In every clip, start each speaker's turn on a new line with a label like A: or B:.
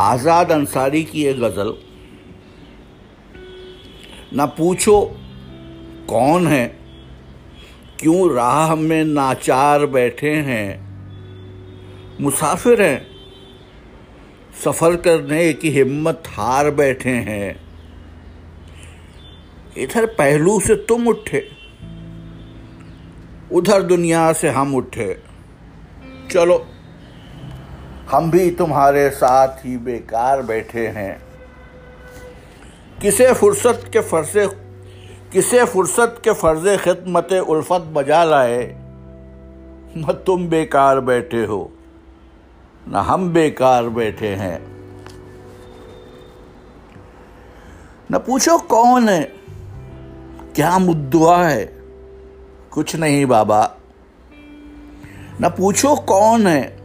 A: आज़ाद अंसारी की एक गज़ल, ना पूछो कौन है, क्यों राह में नाचार बैठे हैं, मुसाफिर हैं, सफ़र करने की हिम्मत हार बैठे हैं। इधर पहलू से तुम उठे, उधर दुनिया से हम उठे। चलो। हम भी तुम्हारे साथ ही बेकार बैठे हैं। किसे फुर्सत के फर्जे, किसे फुर्सत के फर्जे खिदमत उल्फत बजा लाए? न तुम बेकार बैठे हो, न हम बेकार बैठे हैं। न पूछो कौन है, क्या मुद्दा है? कुछ नहीं बाबा। न पूछो कौन है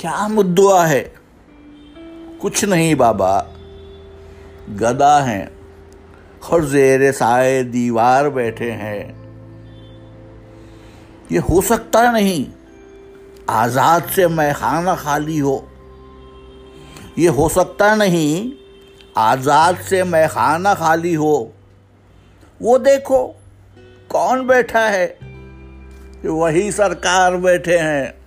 A: क्या मुद्दा है? कुछ नहीं बाबा। गदा हैं। और जेर साए दीवार बैठे हैं। ये हो सकता नहीं। आज़ाद से मैं खाना खाली हो। ये हो सकता नहीं। आज़ाद से मैं खाना खाली हो। वो देखो, कौन बैठा है? वही सरकार बैठे हैं।